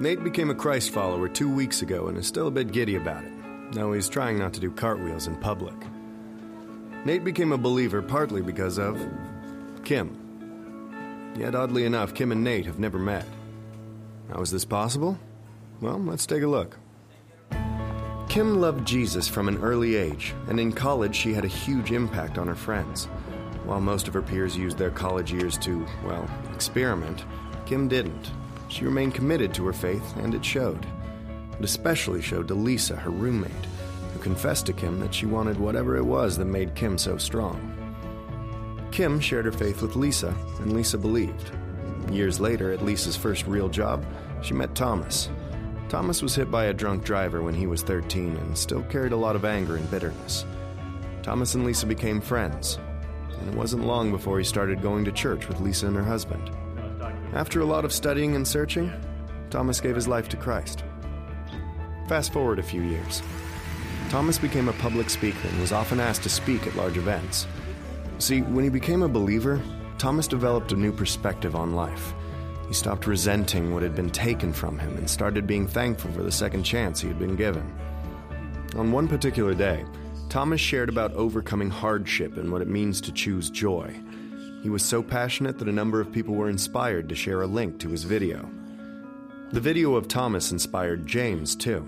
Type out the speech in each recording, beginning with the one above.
Nate became a Christ follower two weeks ago and is still a bit giddy about it, though he's trying not to do cartwheels in public. Nate became a believer partly because of Kim. Yet, oddly enough, Kim and Nate have never met. How is this possible? Well, let's take a look. Kim loved Jesus from an early age, and in college she had a huge impact on her friends. While most of her peers used their college years to, well, experiment, Kim didn't. She remained committed to her faith, and it showed. It especially showed to Lisa, her roommate, who confessed to Kim that she wanted whatever it was that made Kim so strong. Kim shared her faith with Lisa, and Lisa believed. Years later, at Lisa's first real job, she met Thomas. Thomas was hit by a drunk driver when he was 13 and still carried a lot of anger and bitterness. Thomas and Lisa became friends, and it wasn't long before he started going to church with Lisa and her husband. After a lot of studying and searching, Thomas gave his life to Christ. Fast forward a few years. Thomas became a public speaker and was often asked to speak at large events. See, when he became a believer, Thomas developed a new perspective on life. He stopped resenting what had been taken from him and started being thankful for the second chance he had been given. On one particular day, Thomas shared about overcoming hardship and what it means to choose joy. He was so passionate that a number of people were inspired to share a link to his video. The video of Thomas inspired James, too.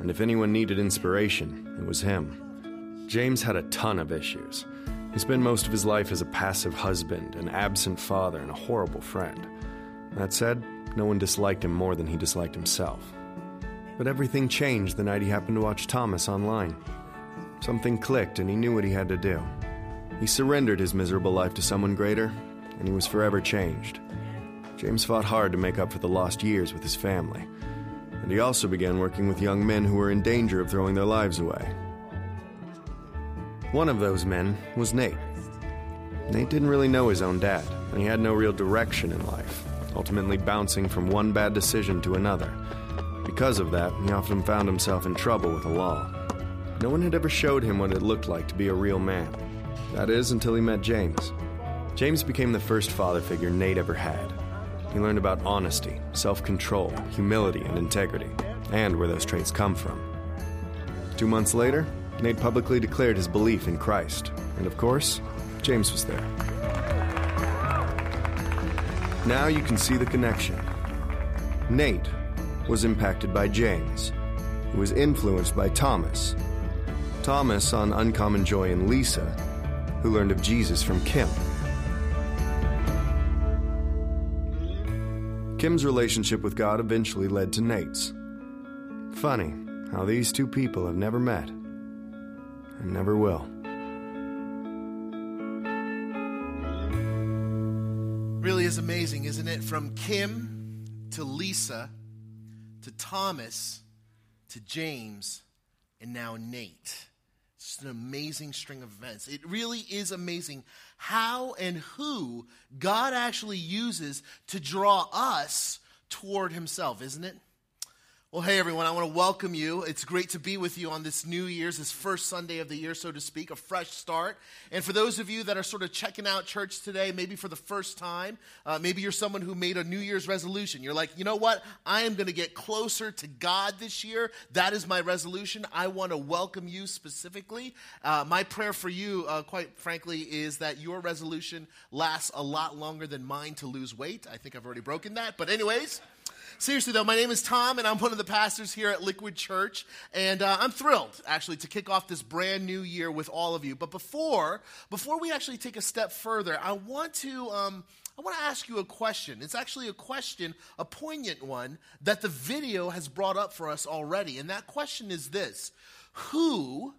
And if anyone needed inspiration, it was him. James had a ton of issues. He spent most of his life as a passive husband, an absent father, and a horrible friend. That said, no one disliked him more than he disliked himself. But everything changed the night he happened to watch Thomas online. Something clicked and he knew what he had to do. He surrendered his miserable life to someone greater, and he was forever changed. James fought hard to make up for the lost years with his family, and he also began working with young men who were in danger of throwing their lives away. One of those men was Nate. Nate didn't really know his own dad, and he had no real direction in life, ultimately bouncing from one bad decision to another. Because of that, he often found himself in trouble with the law. No one had ever showed him what it looked like to be a real man. That is, until he met James. James became the first father figure Nate ever had. He learned about honesty, self control, humility, and integrity, and where those traits come from. Two months later, Nate publicly declared his belief in Christ, and of course, James was there. Now you can see the connection. Nate was impacted by James, who was influenced by Thomas. Thomas an uncommon joy in Lisa, who learned of Jesus from Kim. Kim's relationship with God eventually led to Nate's. Funny how these two people have never met and never will. Really is amazing, isn't it? From Kim to Lisa to Thomas to James and now Nate. It's an amazing string of events. It really is amazing how and who God actually uses to draw us toward Himself, isn't it? Well, hey everyone, I want to welcome you. It's great to be with you on this New Year's, this first Sunday of the year, so to speak, a fresh start. And for those of you that are sort of checking out church today, maybe for the first time, uh, maybe you're someone who made a New Year's resolution. You're like, you know what? I am going to get closer to God this year. That is my resolution. I want to welcome you specifically. Uh, my prayer for you, uh, quite frankly, is that your resolution lasts a lot longer than mine to lose weight. I think I've already broken that. But, anyways, Seriously, though, my name is Tom, and I'm one of the pastors here at Liquid Church. And uh, I'm thrilled, actually, to kick off this brand new year with all of you. But before, before we actually take a step further, I want to. Um, I want to ask you a question. It's actually a question, a poignant one, that the video has brought up for us already. And that question is this Who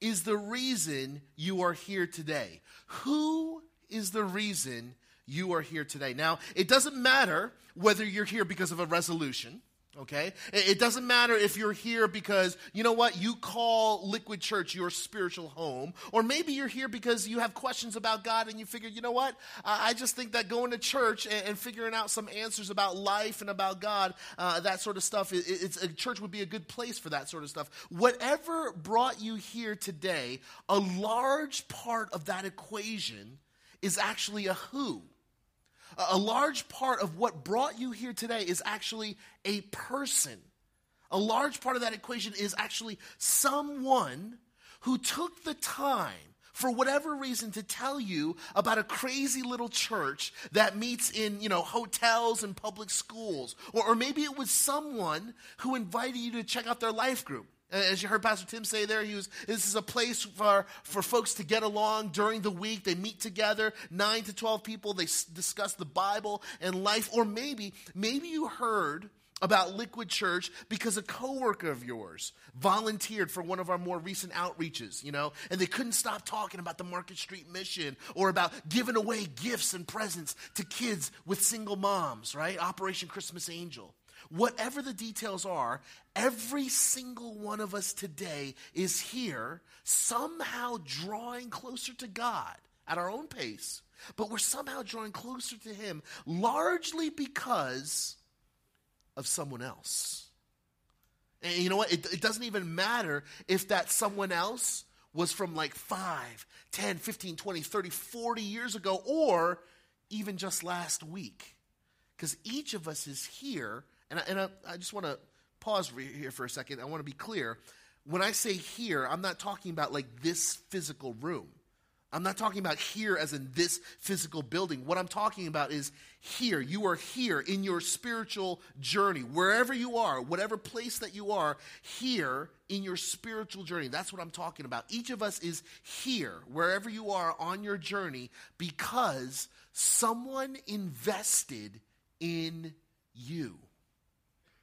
is the reason you are here today? Who is the reason you are here today. Now, it doesn't matter whether you're here because of a resolution, Okay? It doesn't matter if you're here because, you know what, you call Liquid Church your spiritual home, or maybe you're here because you have questions about God and you figure, you know what, I just think that going to church and, figuring out some answers about life and about God, uh, that sort of stuff, it's, a church would be a good place for that sort of stuff. Whatever brought you here today, a large part of that equation is actually a who. A large part of what brought you here today is actually a person. A large part of that equation is actually someone who took the time for whatever reason to tell you about a crazy little church that meets in you know hotels and public schools or, or maybe it was someone who invited you to check out their life group Uh, as you heard Pastor Tim say there, he was, this is a place for, for folks to get along during the week. They meet together, 9 to 12 people. They s- discuss the Bible and life. Or maybe, maybe you heard about Liquid Church because a coworker of yours volunteered for one of our more recent outreaches, you know, and they couldn't stop talking about the Market Street mission or about giving away gifts and presents to kids with single moms, right? Operation Christmas Angel. Whatever the details are, every single one of us today is here somehow drawing closer to God at our own pace, but we're somehow drawing closer to Him largely because of someone else. And you know what? It, it doesn't even matter if that someone else was from like 5, 10, 15, 20, 30, 40 years ago, or even just last week. Because each of us is here and I, and I, I just want to pause here for a second. I want to be clear. When I say here, I'm not talking about like this physical room. I'm not talking about here as in this physical building. What I'm talking about is here. You are here in your spiritual journey, wherever you are, whatever place that you are, here in your spiritual journey. That's what I'm talking about. Each of us is here, wherever you are on your journey, because someone invested in you.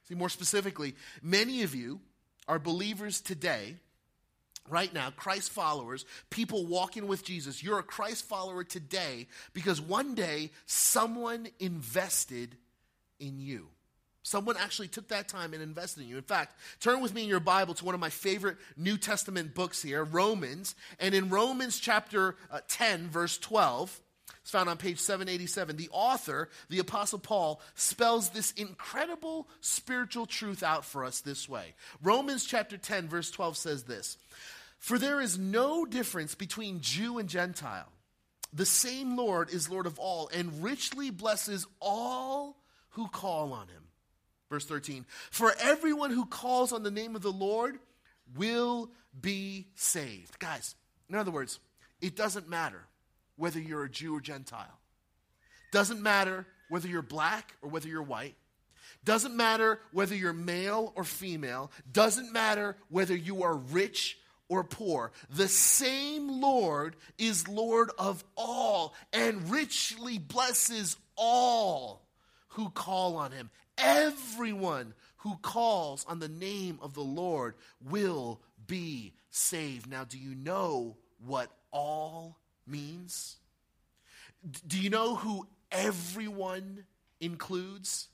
See, more specifically, many of you are believers today, right now, Christ followers, people walking with Jesus. You're a Christ follower today because one day someone invested in you. Someone actually took that time and invested in you. In fact, turn with me in your Bible to one of my favorite New Testament books here, Romans. And in Romans chapter uh, 10, verse 12, it's found on page 787. The author, the Apostle Paul, spells this incredible spiritual truth out for us this way. Romans chapter 10, verse 12 says this For there is no difference between Jew and Gentile. The same Lord is Lord of all and richly blesses all who call on him. Verse 13 For everyone who calls on the name of the Lord will be saved. Guys, in other words, it doesn't matter whether you're a Jew or Gentile. Doesn't matter whether you're black or whether you're white. Doesn't matter whether you're male or female. Doesn't matter whether you are rich or poor. The same Lord is Lord of all and richly blesses all who call on him. Everyone who calls on the name of the Lord will be saved. Now, do you know what all means? Do you know who everyone includes?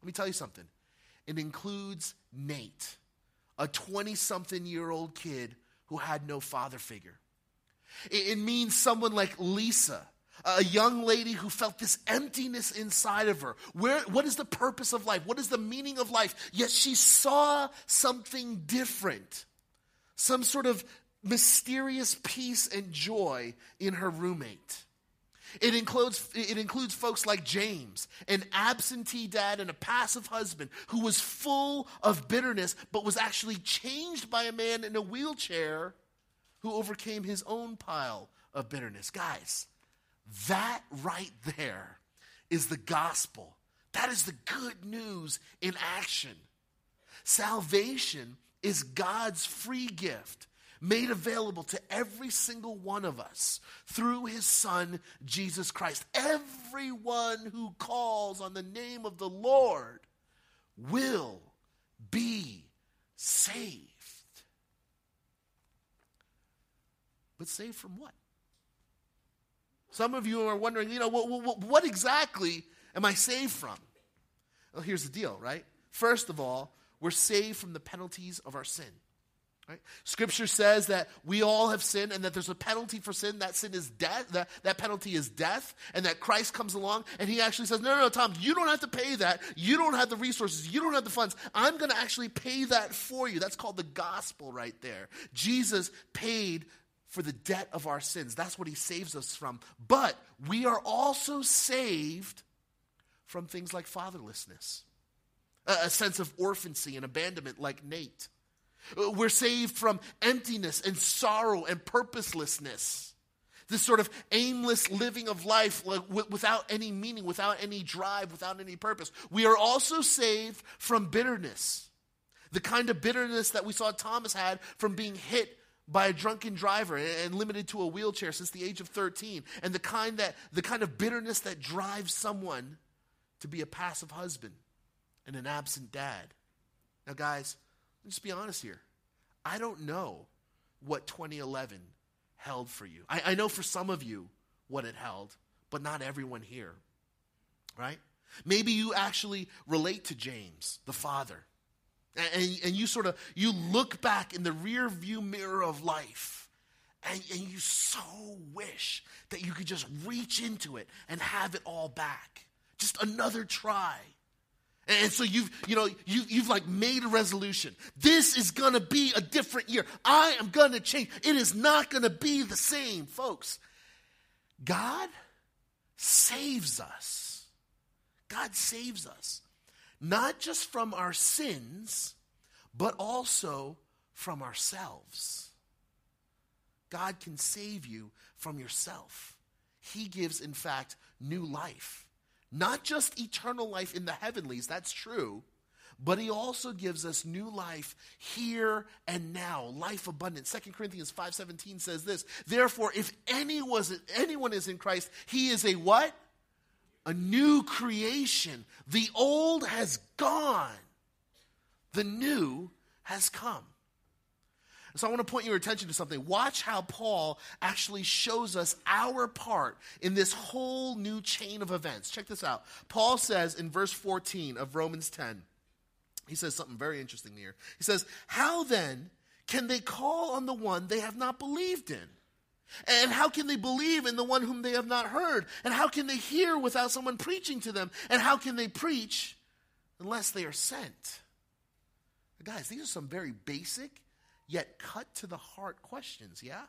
Let me tell you something. It includes Nate, a 20 something year old kid who had no father figure. It, means someone like Lisa, a young lady who felt this emptiness inside of her. Where, what is the purpose of life? What is the meaning of life? Yet she saw something different, some sort of mysterious peace and joy in her roommate. It includes, it includes folks like James, an absentee dad and a passive husband who was full of bitterness, but was actually changed by a man in a wheelchair who overcame his own pile of bitterness. Guys, that right there is the gospel. That is the good news in action. Salvation is God's free gift made available to every single one of us through his son, Jesus Christ. Everyone who calls on the name of the Lord will be saved. But saved from what? Some of you are wondering, you know, what, what, what exactly am I saved from? Well, here's the deal, right? first of all, we're saved from the penalties of our sin. Right? Scripture says that we all have sinned and that there's a penalty for sin. That sin is death. That, that penalty is death. And that Christ comes along and he actually says, No, no, no, Tom, you don't have to pay that. You don't have the resources. You don't have the funds. I'm going to actually pay that for you. That's called the gospel right there. Jesus paid for the debt of our sins. That's what he saves us from. But we are also saved from things like fatherlessness, a, a sense of orphancy and abandonment, like Nate. Uh, we're saved from emptiness and sorrow and purposelessness. This sort of aimless living of life without any meaning, without any drive, without any purpose. We are also saved from bitterness. The kind of bitterness that we saw Thomas had from being hit by a drunken driver and limited to a wheelchair since the age of 13 and the kind that the kind of bitterness that drives someone to be a passive husband and an absent dad now guys let's be honest here. I don't know what 2011 held for you. I, I know for some of you what it held but not everyone here right? Maybe you actually relate to james the father and, and you sort of you look back in the rear view mirror of life and, and you so wish that you could just reach into it and have it all back. Just another try and so you've, you know, you, you've like made a resolution. This is going to be a different year. I am going to change. It is not going to be the same, folks. God saves us. God saves us not just from our sins, but also from ourselves. God can save you from yourself. He gives, in fact, new life. Not just eternal life in the heavenlies, that's true, but he also gives us new life here and now, life abundant. 2 Corinthians 5:17 says this, "Therefore if anyone, anyone is in Christ, he is a what? a new creation. The old has gone, the new has come. So I want to point your attention to something. Watch how Paul actually shows us our part in this whole new chain of events. Check this out. Paul says in verse 14 of Romans 10, he says something very interesting here. He says, How then can they call on the one they have not believed in? And how can they believe in the one whom they have not heard? And how can they hear without someone preaching to them? And how can they preach unless they are sent? Guys, these are some very basic yet cut to the heart questions, yeah?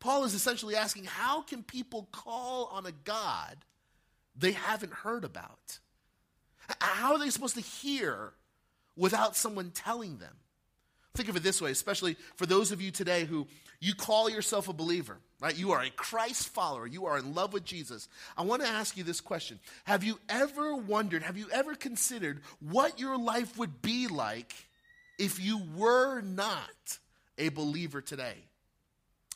Paul is essentially asking how can people call on a God they haven't heard about? How are they supposed to hear without someone telling them? Think of it this way, especially for those of you today who you call yourself a believer, right? You are a Christ follower. You are in love with Jesus. I want to ask you this question Have you ever wondered, have you ever considered what your life would be like if you were not a believer today?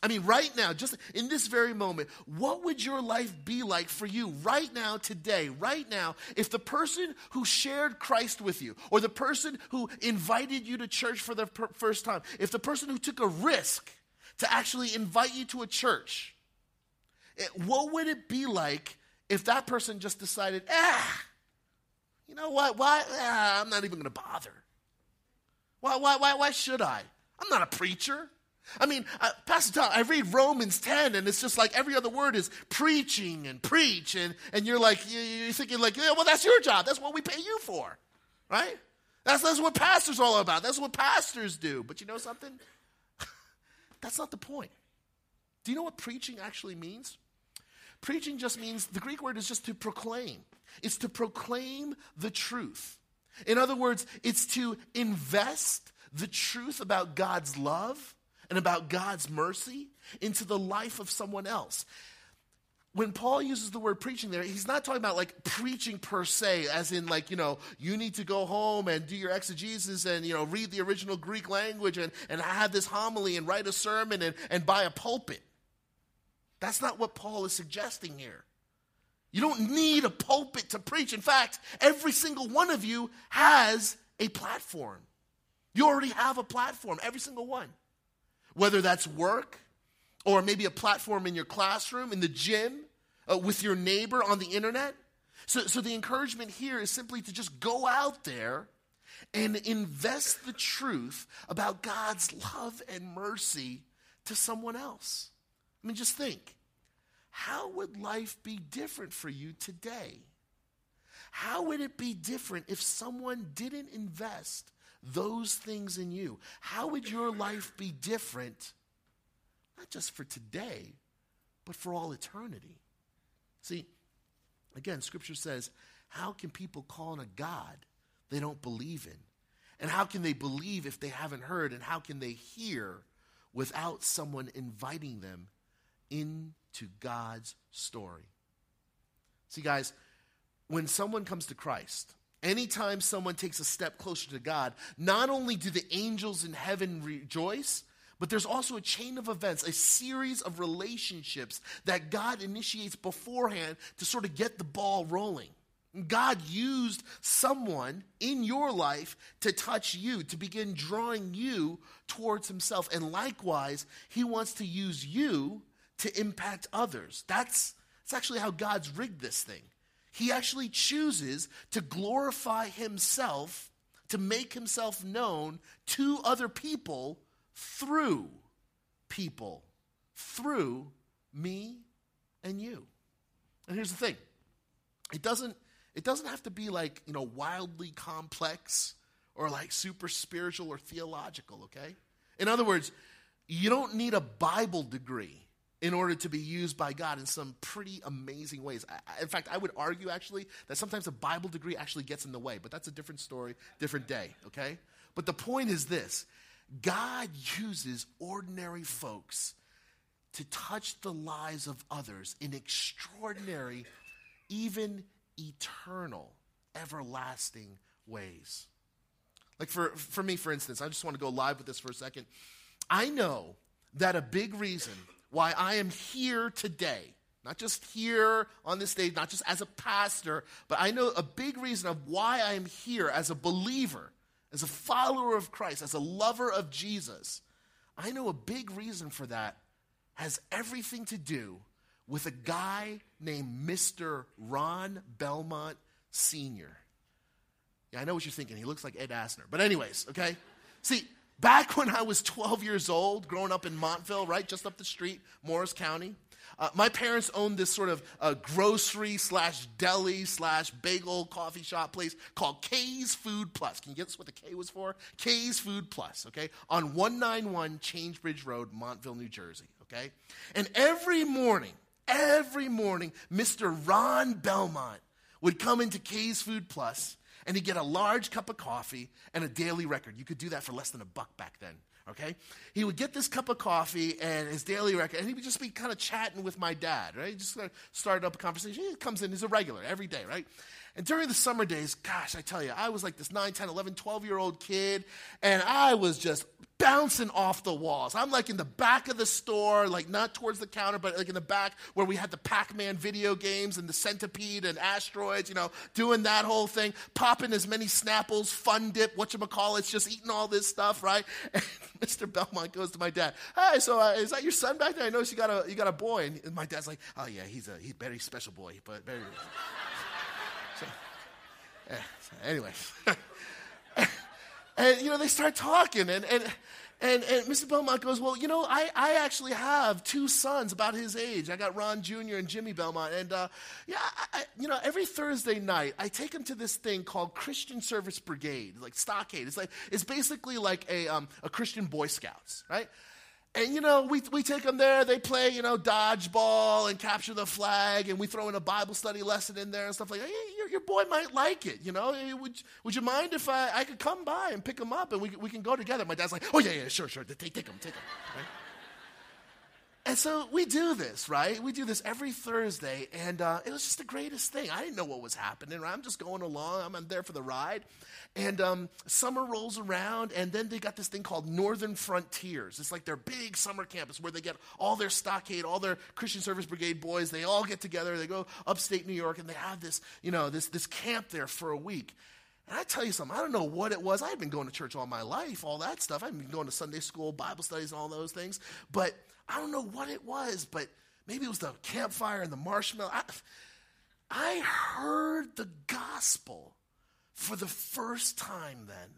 I mean, right now, just in this very moment, what would your life be like for you right now, today, right now, if the person who shared Christ with you, or the person who invited you to church for the per- first time, if the person who took a risk to actually invite you to a church, it, what would it be like if that person just decided, ah, you know what, why, ah, I'm not even going to bother. Why, why, why, why should I? I'm not a preacher. I mean, uh, Pastor Tom, I read Romans 10 and it's just like every other word is preaching and preach. And, and you're like, you're thinking like, yeah, well, that's your job. That's what we pay you for, right? That's, that's what pastors are all about. That's what pastors do. But you know something? that's not the point. Do you know what preaching actually means? Preaching just means, the Greek word is just to proclaim. It's to proclaim the truth. In other words, it's to invest the truth about God's love and about God's mercy into the life of someone else. When Paul uses the word preaching there, he's not talking about like preaching per se, as in like, you know, you need to go home and do your exegesis and, you know, read the original Greek language and, and have this homily and write a sermon and, and buy a pulpit. That's not what Paul is suggesting here. You don't need a pulpit to preach. In fact, every single one of you has a platform. You already have a platform, every single one whether that's work or maybe a platform in your classroom, in the gym, uh, with your neighbor on the internet. So, so the encouragement here is simply to just go out there and invest the truth about God's love and mercy to someone else. I mean, just think how would life be different for you today? How would it be different if someone didn't invest those things in you? How would your life be different, not just for today, but for all eternity? See, again, Scripture says, how can people call on a God they don't believe in? And how can they believe if they haven't heard? And how can they hear without someone inviting them into God's story? See, guys, when someone comes to Christ, anytime someone takes a step closer to God, not only do the angels in heaven rejoice, but there's also a chain of events, a series of relationships that God initiates beforehand to sort of get the ball rolling. God used someone in your life to touch you, to begin drawing you towards Himself. And likewise, He wants to use you to impact others. That's, that's actually how God's rigged this thing. He actually chooses to glorify Himself, to make Himself known to other people through people, through me and you. And here's the thing it doesn't it doesn't have to be like, you know, wildly complex or like super spiritual or theological, okay? In other words, you don't need a Bible degree in order to be used by God in some pretty amazing ways. I, in fact, I would argue actually that sometimes a Bible degree actually gets in the way, but that's a different story, different day, okay? But the point is this God uses ordinary folks to touch the lives of others in extraordinary, even eternal, everlasting ways. Like for, for me, for instance, I just want to go live with this for a second. I know that a big reason why I am here today, not just here on this stage, not just as a pastor, but I know a big reason of why I am here as a believer, as a follower of Christ, as a lover of Jesus. I know a big reason for that has everything to do with a guy named Mr. Ron Belmont Sr. Yeah, I know what you're thinking. He looks like Ed Asner. But, anyways, okay? See, back when I was 12 years old, growing up in Montville, right, just up the street, Morris County, uh, my parents owned this sort of uh, grocery slash deli slash bagel coffee shop place called K's Food Plus. Can you guess what the K was for? K's Food Plus, okay? On 191 Changebridge Road, Montville, New Jersey, okay? And every morning, every morning, Mr. Ron Belmont would come into K's Food Plus and he'd get a large cup of coffee and a daily record. You could do that for less than a buck back then, okay? He would get this cup of coffee and his daily record, and he would just be kind of chatting with my dad, right? Just started up a conversation. He comes in, he's a regular every day, right? And during the summer days, gosh, I tell you, I was like this 9, 10, 11, 12 year old kid, and I was just bouncing off the walls. I'm like in the back of the store, like not towards the counter, but like in the back where we had the Pac Man video games and the centipede and asteroids, you know, doing that whole thing, popping as many Snapples, Fun Dip, whatchamacallits, just eating all this stuff, right? And Mr. Belmont goes to my dad, Hey, so uh, is that your son back there? I noticed you got a, you got a boy. And my dad's like, Oh, yeah, he's a he's very special boy, but very. So, yeah, so anyway. and, you know, they start talking, and, and and, and Mr. Belmont goes, Well, you know, I, I actually have two sons about his age. I got Ron Jr. and Jimmy Belmont. And, uh, yeah, I, you know, every Thursday night, I take them to this thing called Christian Service Brigade, like Stockade. It's, like, it's basically like a, um, a Christian Boy Scouts, right? And, you know, we, we take them there. They play, you know, dodgeball and capture the flag, and we throw in a Bible study lesson in there and stuff like that. Hey, your, your boy might like it, you know. Would, would you mind if I, I could come by and pick him up and we, we can go together? My dad's like, oh, yeah, yeah, sure, sure. Take, take him, take him. Right? And so we do this, right? We do this every Thursday, and uh, it was just the greatest thing. I didn't know what was happening. Right? I'm just going along. I'm, there for the ride. And um, summer rolls around, and then they got this thing called Northern Frontiers. It's like their big summer campus where they get all their stockade, all their Christian Service Brigade boys. They all get together. They go upstate New York, and they have this, you know, this, this camp there for a week. And I tell you something, I don't know what it was. I had been going to church all my life, all that stuff. I've been going to Sunday school, Bible studies, and all those things. But I don't know what it was, but maybe it was the campfire and the marshmallow. I, I heard the gospel for the first time then.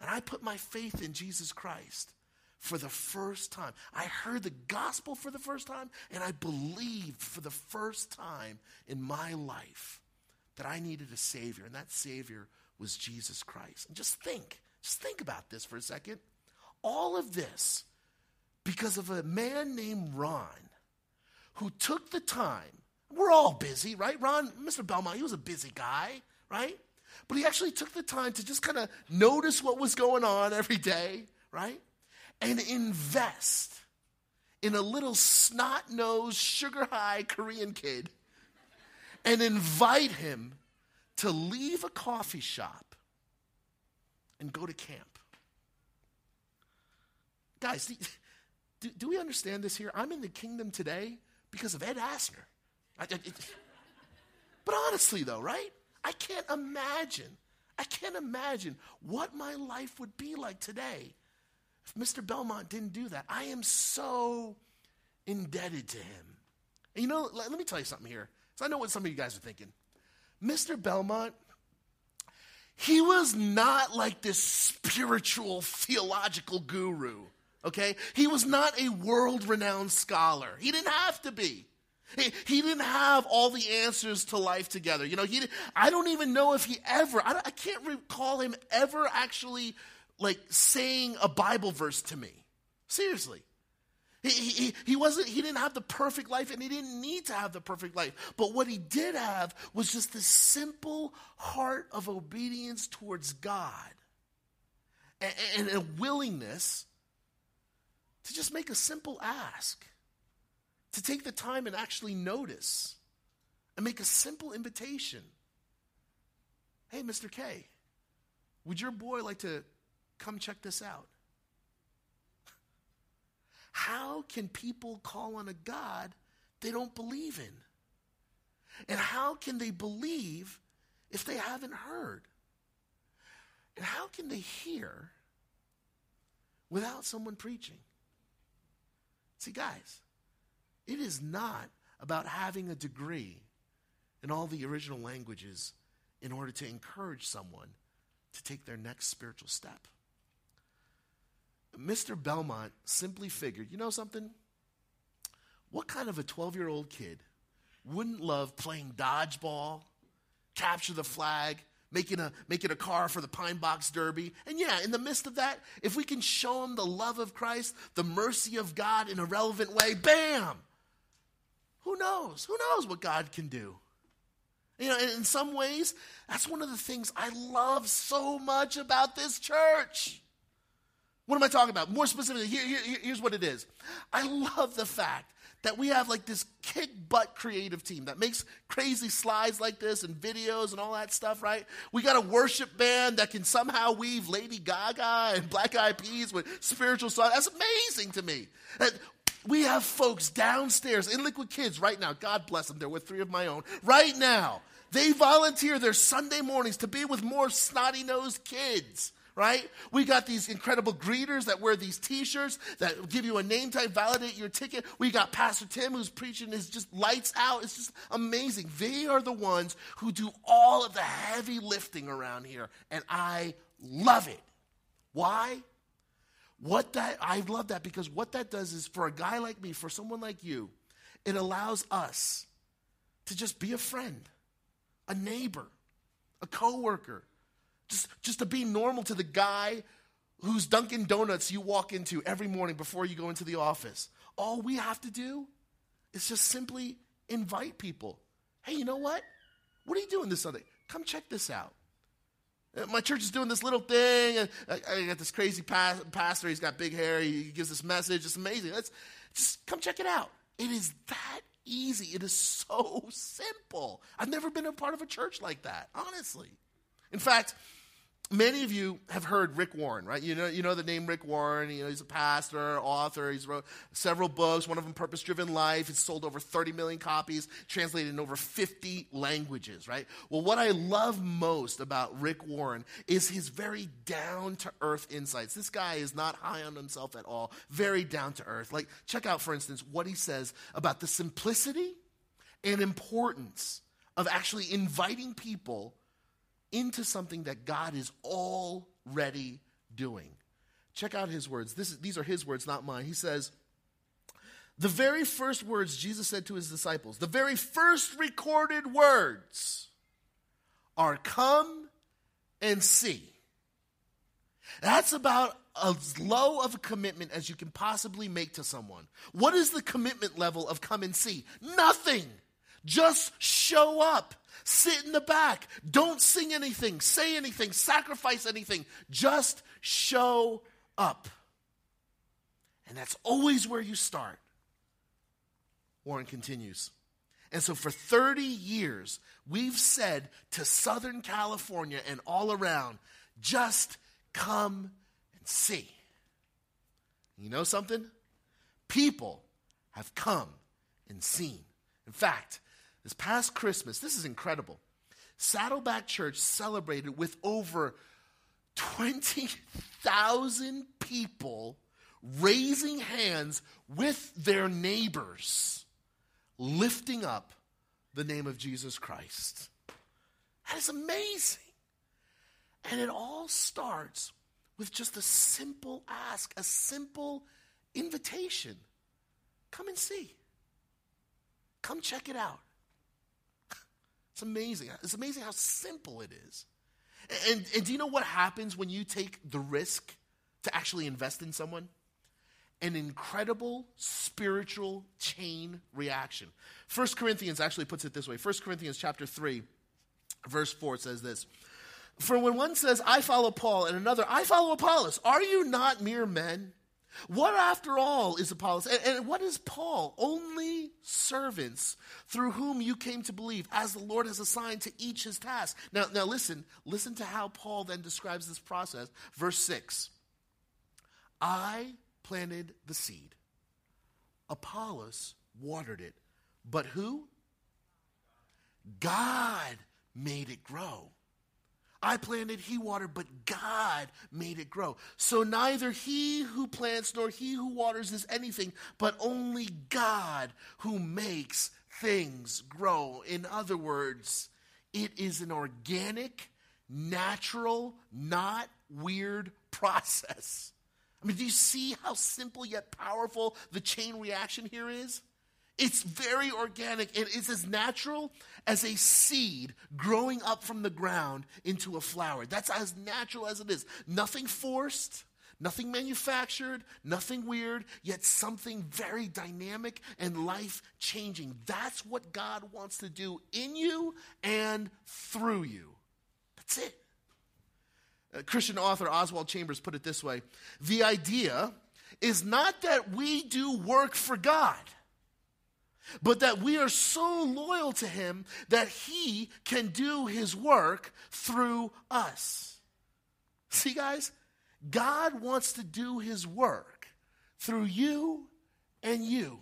And I put my faith in Jesus Christ for the first time. I heard the gospel for the first time, and I believed for the first time in my life that I needed a Savior, and that Savior was Jesus Christ. And just think, just think about this for a second. All of this because of a man named Ron who took the time. We're all busy, right? Ron, Mr. Belmont, he was a busy guy, right? But he actually took the time to just kind of notice what was going on every day, right? And invest in a little snot nosed, sugar high Korean kid and invite him to leave a coffee shop and go to camp. Guys, do, do we understand this here? I'm in the kingdom today because of Ed Asner. I, I, it, but honestly, though, right? I can't imagine. I can't imagine what my life would be like today if Mr. Belmont didn't do that. I am so indebted to him. And you know, let, let me tell you something here. So I know what some of you guys are thinking. Mr. Belmont, he was not like this spiritual theological guru, okay? He was not a world renowned scholar. He didn't have to be. He, he, didn't have all the answers to life together. You know, he, I don't even know if he ever, I, I can't recall him ever actually like saying a Bible verse to me. Seriously. He, he, he, wasn't, he didn't have the perfect life and he didn't need to have the perfect life. But what he did have was just this simple heart of obedience towards God and, and a willingness to just make a simple ask, to take the time and actually notice and make a simple invitation. Hey, Mr. K, would your boy like to come check this out? How can people call on a God they don't believe in? And how can they believe if they haven't heard? And how can they hear without someone preaching? See, guys, it is not about having a degree in all the original languages in order to encourage someone to take their next spiritual step. Mr. Belmont simply figured, you know something? What kind of a 12 year old kid wouldn't love playing dodgeball, capture the flag, making a, making a car for the Pine Box Derby? And yeah, in the midst of that, if we can show them the love of Christ, the mercy of God in a relevant way, bam! Who knows? Who knows what God can do? You know, in some ways, that's one of the things I love so much about this church. What am I talking about? More specifically, here, here, here's what it is. I love the fact that we have like this kick butt creative team that makes crazy slides like this and videos and all that stuff, right? We got a worship band that can somehow weave Lady Gaga and Black Eyed Peas with spiritual songs. That's amazing to me. And we have folks downstairs in Liquid Kids right now. God bless them. They're with three of my own right now. They volunteer their Sunday mornings to be with more snotty nosed kids right? We got these incredible greeters that wear these t-shirts that give you a name tag, validate your ticket. We got Pastor Tim who's preaching is just lights out. It's just amazing. They are the ones who do all of the heavy lifting around here, and I love it. Why? What that I love that because what that does is for a guy like me, for someone like you, it allows us to just be a friend, a neighbor, a coworker, just, just to be normal to the guy whose Dunkin' Donuts you walk into every morning before you go into the office. All we have to do is just simply invite people. Hey, you know what? What are you doing this Sunday? Come check this out. Uh, my church is doing this little thing. And I got this crazy pastor. He's got big hair. He gives this message. It's amazing. Let's just come check it out. It is that easy. It is so simple. I've never been a part of a church like that, honestly. In fact, many of you have heard Rick Warren, right? You know, you know the name Rick Warren. You know, he's a pastor, author. He's wrote several books. One of them, Purpose Driven Life. It's sold over 30 million copies, translated in over 50 languages, right? Well, what I love most about Rick Warren is his very down to earth insights. This guy is not high on himself at all, very down to earth. Like, check out, for instance, what he says about the simplicity and importance of actually inviting people into something that God is already doing. Check out his words. Is, these are his words, not mine. He says, The very first words Jesus said to his disciples, the very first recorded words are come and see. That's about as low of a commitment as you can possibly make to someone. What is the commitment level of come and see? Nothing. Just show up. Sit in the back. Don't sing anything, say anything, sacrifice anything. Just show up. And that's always where you start. Warren continues. And so for 30 years, we've said to Southern California and all around, just come and see. You know something? People have come and seen. In fact, this past Christmas, this is incredible. Saddleback Church celebrated with over 20,000 people raising hands with their neighbors, lifting up the name of Jesus Christ. That is amazing. And it all starts with just a simple ask, a simple invitation. Come and see. Come check it out. It's amazing. It's amazing how simple it is. And, and do you know what happens when you take the risk to actually invest in someone? An incredible spiritual chain reaction. First Corinthians actually puts it this way. First Corinthians chapter 3, verse 4 says this. For when one says, I follow Paul, and another, I follow Apollos, are you not mere men? What, after all, is Apollos? And, and, what is Paul? Only servants through whom you came to believe, as the Lord has assigned to each his task. Now, now listen, listen to how Paul then describes this process. Verse 6 I planted the seed, Apollos watered it, but who? God made it grow. I planted, he watered, but God made it grow. So neither he who plants nor he who waters is anything, but only God who makes things grow. In other words, it is an organic, natural, not weird process. I mean, do you see how simple yet powerful the chain reaction here is? It's very organic. It is as natural as a seed growing up from the ground into a flower. That's as natural as it is. Nothing forced, nothing manufactured, nothing weird, yet something very dynamic and life changing. That's what God wants to do in you and through you. That's it. A Christian author Oswald Chambers put it this way The idea is not that we do work for God but that we are so loyal to him that he can do his work through us. See, guys, God wants to do his work through you and you.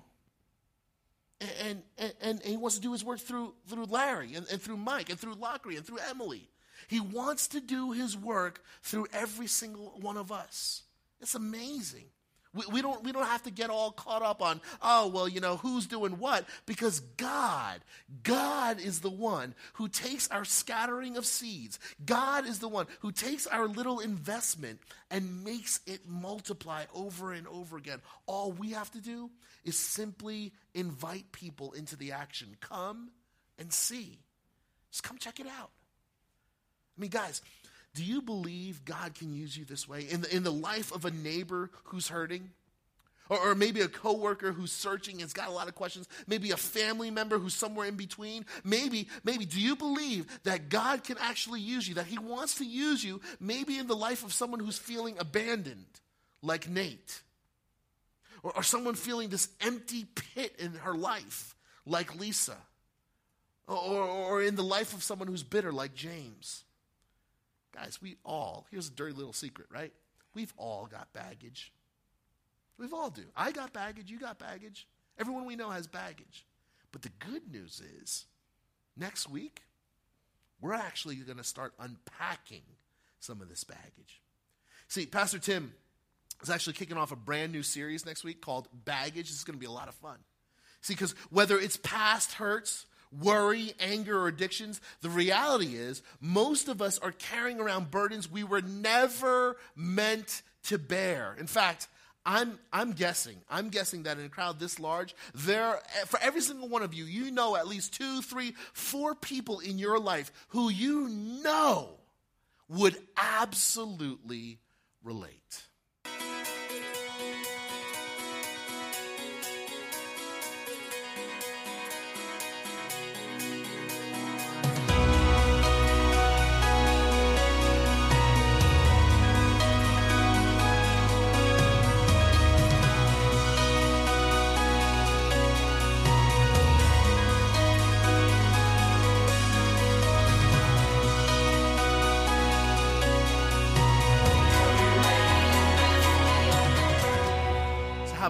And, and, and, he wants to do his work through, through Larry and, and through Mike and through Lockery and through Emily. He wants to do his work through every single one of us. It's amazing. We, we, don't, we don't have to get all caught up on, oh, well, you know, who's doing what? Because God, God is the one who takes our scattering of seeds. God is the one who takes our little investment and makes it multiply over and over again. All we have to do is simply invite people into the action. Come and see. Just come check it out. I mean, guys, do you believe God can use you this way in the, in the life of a neighbor who's hurting? Or, or maybe a coworker who's searching and's got a lot of questions. Maybe a family member who's somewhere in between. Maybe, maybe, do you believe that God can actually use you, that He wants to use you, maybe in the life of someone who's feeling abandoned, like Nate? Or, or someone feeling this empty pit in her life, like Lisa? Or, or in the life of someone who's bitter, like James? Guys, we all, here's a dirty little secret, right? We've all got baggage. We've all do. I got baggage, you got baggage. Everyone we know has baggage. But the good news is, next week, we're actually going to start unpacking some of this baggage. See, Pastor Tim is actually kicking off a brand new series next week called Baggage. This is going to be a lot of fun. See, because whether it's past hurts worry, anger, or addictions, the reality is most of us are carrying around burdens we were never meant to bear. In fact, I'm, I'm guessing, I'm guessing that in a crowd this large, there, for every single one of you, you know at least two, three, four people in your life who you know would absolutely relate.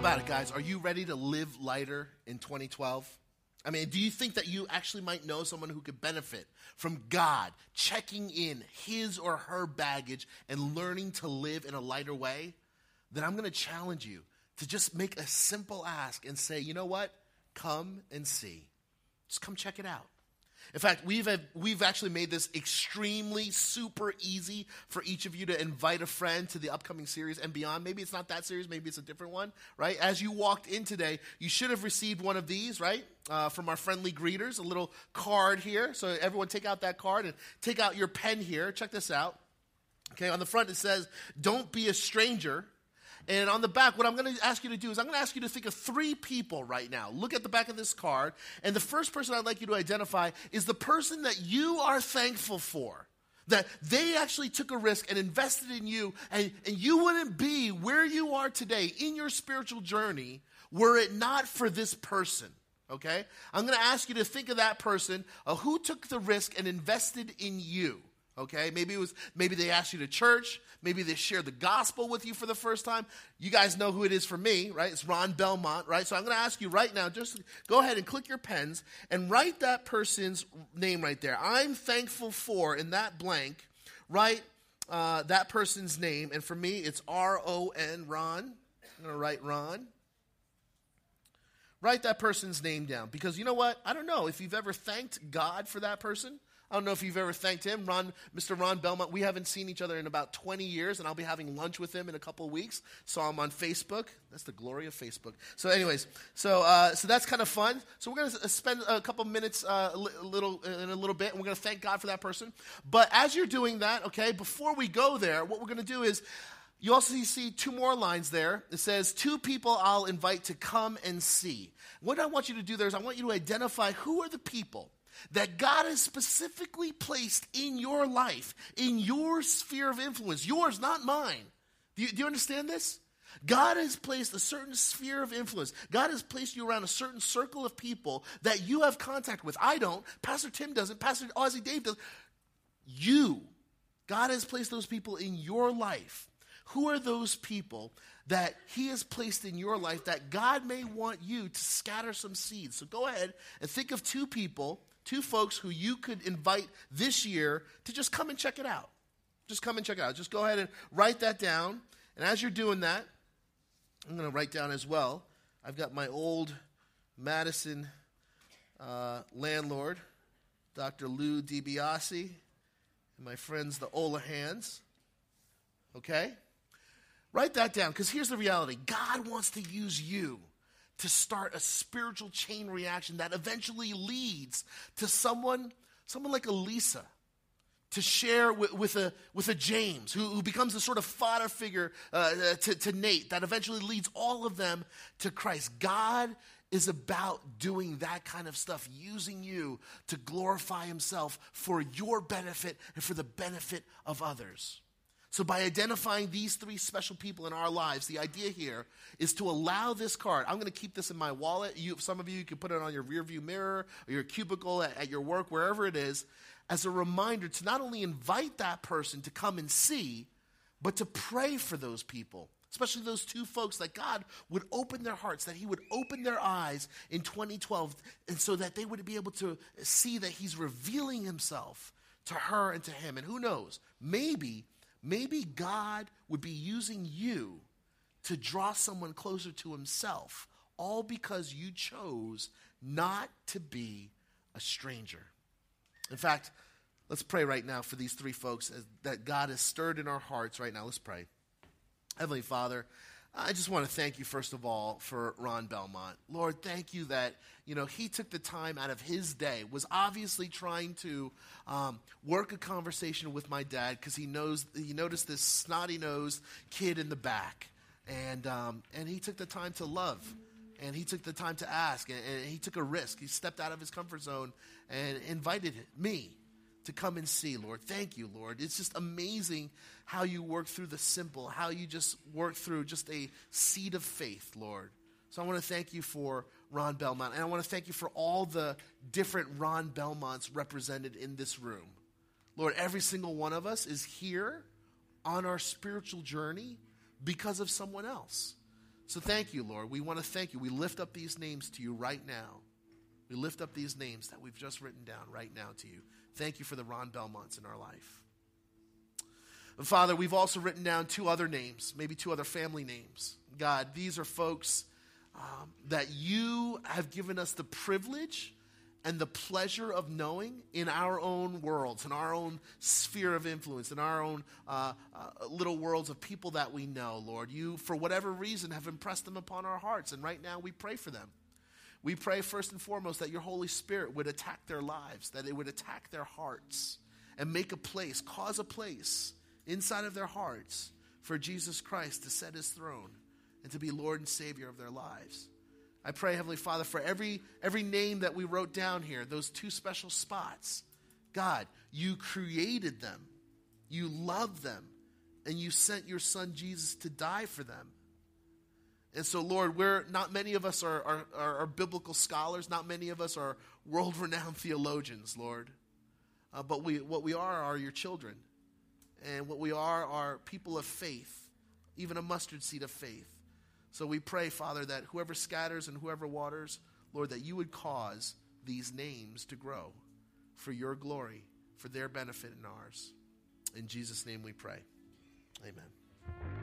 About it, guys? Are you ready to live lighter in 2012? I mean, do you think that you actually might know someone who could benefit from God checking in his or her baggage and learning to live in a lighter way? Then I'm going to challenge you to just make a simple ask and say, you know what? Come and see. Just come check it out. In fact, we've, we've actually made this extremely super easy for each of you to invite a friend to the upcoming series and beyond. Maybe it's not that series, maybe it's a different one, right? As you walked in today, you should have received one of these, right? Uh, from our friendly greeters, a little card here. So everyone take out that card and take out your pen here. Check this out. Okay, on the front it says, Don't be a stranger and on the back, what I'm going to ask you to do is I'm going to ask you to think of three people right now. Look at the back of this card. And the first person I'd like you to identify is the person that you are thankful for. That they actually took a risk and invested in you, and, and you wouldn't be where you are today in your spiritual journey were it not for this person. Okay? I'm going to ask you to think of that person uh, who took the risk and invested in you. Okay, maybe it was maybe they asked you to church, maybe they shared the gospel with you for the first time. You guys know who it is for me, right? It's Ron Belmont, right? So I'm going to ask you right now, just go ahead and click your pens and write that person's name right there. I'm thankful for in that blank. Write uh, that person's name, and for me, it's R O N Ron. I'm going to write Ron. Write that person's name down because you know what? I don't know if you've ever thanked God for that person. I don't know if you've ever thanked him, Ron, Mr. Ron Belmont. We haven't seen each other in about 20 years, and I'll be having lunch with him in a couple weeks. Saw him on Facebook. That's the glory of Facebook. So, anyways, so uh, so that's kind of fun. So we're going to spend a couple minutes, uh, a little in a little bit, and we're going to thank God for that person. But as you're doing that, okay, before we go there, what we're going to do is. You also see two more lines there. It says, Two people I'll invite to come and see. What I want you to do there is I want you to identify who are the people that God has specifically placed in your life, in your sphere of influence, yours, not mine. Do you, do you understand this? God has placed a certain sphere of influence. God has placed you around a certain circle of people that you have contact with. I don't. Pastor Tim doesn't. Pastor Ozzy Dave does. You. God has placed those people in your life. Who are those people that He has placed in your life that God may want you to scatter some seeds? So go ahead and think of two people two folks who you could invite this year to just come and check it out. Just come and check it out. Just go ahead and write that down. And as you're doing that, I'm going to write down as well. I've got my old Madison uh, landlord, Dr. Lou DiBiase, and my friends, the Olahans. Okay? Write that down because here's the reality God wants to use you to start a spiritual chain reaction that eventually leads to someone, someone like Elisa, to share with, with, a, with a James, who, who becomes a sort of father figure uh, to, to Nate, that eventually leads all of them to Christ. God is about doing that kind of stuff, using you to glorify Himself for your benefit and for the benefit of others. So, by identifying these three special people in our lives, the idea here is to allow this card. I'm going to keep this in my wallet. You, some of you, you can put it on your rearview mirror or your cubicle at, at your work, wherever it is, as a reminder to not only invite that person to come and see, but to pray for those people especially those two folks, that God would open their hearts, that He would open their eyes in 2012, and so that they would be able to see that He's revealing Himself to her and to him. And who knows, maybe Maybe God would be using you to draw someone closer to himself, all because you chose not to be a stranger. In fact, let's pray right now for these three folks that God has stirred in our hearts right now. Let's pray. Heavenly Father, I just want to thank you, first of all, for Ron Belmont. Lord, thank you that, you know, he took the time out of his day, was obviously trying to um, work a conversation with my dad because he knows, he noticed this snotty-nosed kid in the back. And, um, and he took the time to love. And he took the time to ask. And, and he took a risk. He stepped out of his comfort zone and invited me to come and see, Lord. Thank you, Lord. It's just amazing how you work through the simple, how you just work through just a seed of faith, Lord. So I want to thank you for Ron Belmont. And I want to thank you for all the different Ron Belmonts represented in this room. Lord, every single one of us is here on our spiritual journey because of someone else. So thank you, Lord. We want to thank you. We lift up these names to you right now. We lift up these names that we've just written down right now to you. Thank you for the Ron Belmonts in our life. And Father, we've also written down two other names, maybe two other family names. God, these are folks um, that you have given us the privilege and the pleasure of knowing in our own worlds, in our own sphere of influence, in our own uh, uh, little worlds of people that we know, Lord. You, for whatever reason, have impressed them upon our hearts, and right now we pray for them. We pray first and foremost that your Holy Spirit would attack their lives, that it would attack their hearts, and make a place, cause a place inside of their hearts for Jesus Christ to set his throne and to be Lord and Savior of their lives. I pray, Heavenly Father, for every, every name that we wrote down here, those two special spots. God, you created them, you love them, and you sent your Son Jesus to die for them. And so, Lord, we're not many of us are, are, are, biblical scholars, not many of us are world renowned theologians, Lord. Uh, but we, what we are are your children. And what we are are people of faith, even a mustard seed of faith. So we pray, Father, that whoever scatters and whoever waters, Lord, that you would cause these names to grow for your glory, for their benefit and ours. In Jesus' name we pray. Amen.